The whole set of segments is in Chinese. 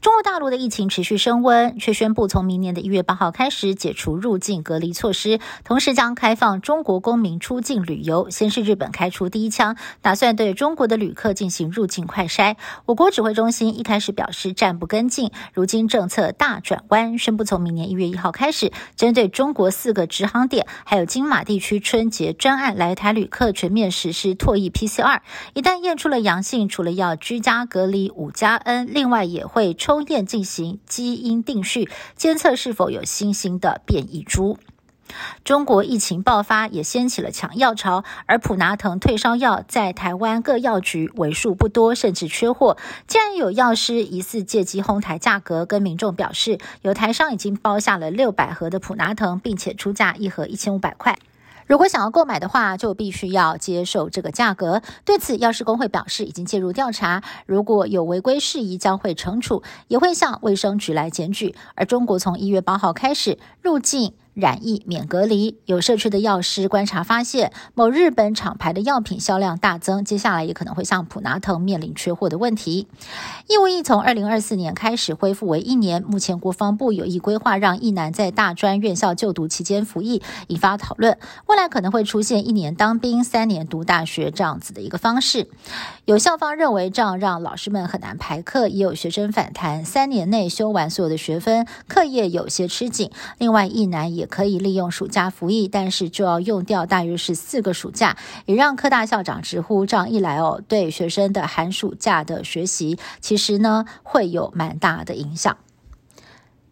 中国大陆的疫情持续升温，却宣布从明年的一月八号开始解除入境隔离措施，同时将开放中国公民出境旅游。先是日本开出第一枪，打算对中国的旅客进行入境快筛。我国指挥中心一开始表示暂不跟进，如今政策大转弯，宣布从明年一月一号开始，针对中国四个直航点，还有金马地区春节专案来台旅客全面实施唾液 PCR，一旦验出了阳性，除了要居家隔离五加 N，另外也会。抽验进行基因定序，监测是否有新兴的变异株。中国疫情爆发也掀起了抢药潮，而普拿疼退烧药在台湾各药局为数不多，甚至缺货。竟然有药师疑似借机哄抬价格，跟民众表示，有台商已经包下了六百盒的普拿疼，并且出价一盒一千五百块。如果想要购买的话，就必须要接受这个价格。对此，药师工会表示已经介入调查，如果有违规事宜，将会惩处，也会向卫生局来检举。而中国从一月八号开始入境。染疫免隔离，有社区的药师观察发现，某日本厂牌的药品销量大增，接下来也可能会像普拿疼面临缺货的问题。义务役从二零二四年开始恢复为一年，目前国防部有意规划让役男在大专院校就读期间服役，引发讨论。未来可能会出现一年当兵、三年读大学这样子的一个方式。有校方认为这样让老师们很难排课，也有学生反弹，三年内修完所有的学分，课业有些吃紧。另外，役男也。可以利用暑假服役，但是就要用掉大约是四个暑假，也让科大校长直呼，这样一来哦，对学生的寒暑假的学习，其实呢会有蛮大的影响。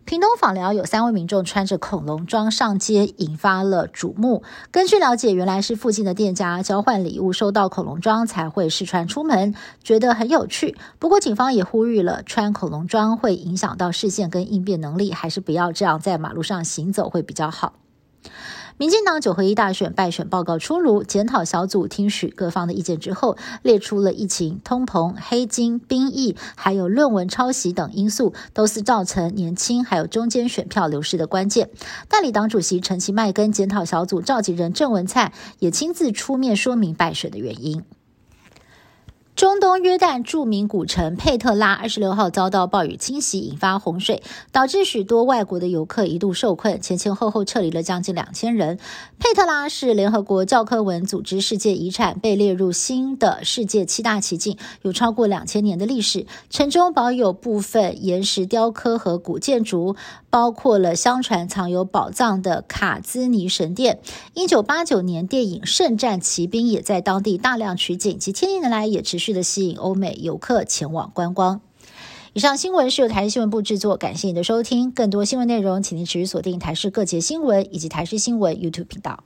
屏东访寮有三位民众穿着恐龙装上街，引发了瞩目。根据了解，原来是附近的店家交换礼物，收到恐龙装才会试穿出门，觉得很有趣。不过，警方也呼吁了，穿恐龙装会影响到视线跟应变能力，还是不要这样在马路上行走会比较好。民进党九合一大选败选报告出炉，检讨小组听取各方的意见之后，列出了疫情、通膨、黑金、兵役，还有论文抄袭等因素，都是造成年轻还有中间选票流失的关键。代理党主席陈其迈跟检讨小组召集人郑文灿也亲自出面说明败选的原因。中东约旦著名古城佩特拉二十六号遭到暴雨侵袭，引发洪水，导致许多外国的游客一度受困，前前后后撤离了将近两千人。佩特拉是联合国教科文组织世界遗产，被列入新的世界七大奇迹，有超过两千年的历史。城中保有部分岩石雕刻和古建筑，包括了相传藏有宝藏的卡兹尼神殿。一九八九年电影《圣战骑兵》也在当地大量取景，几千年来也持续。的吸引欧美游客前往观光。以上新闻是由台视新闻部制作，感谢您的收听。更多新闻内容，请您持续锁定台视各节新闻以及台视新闻 YouTube 频道。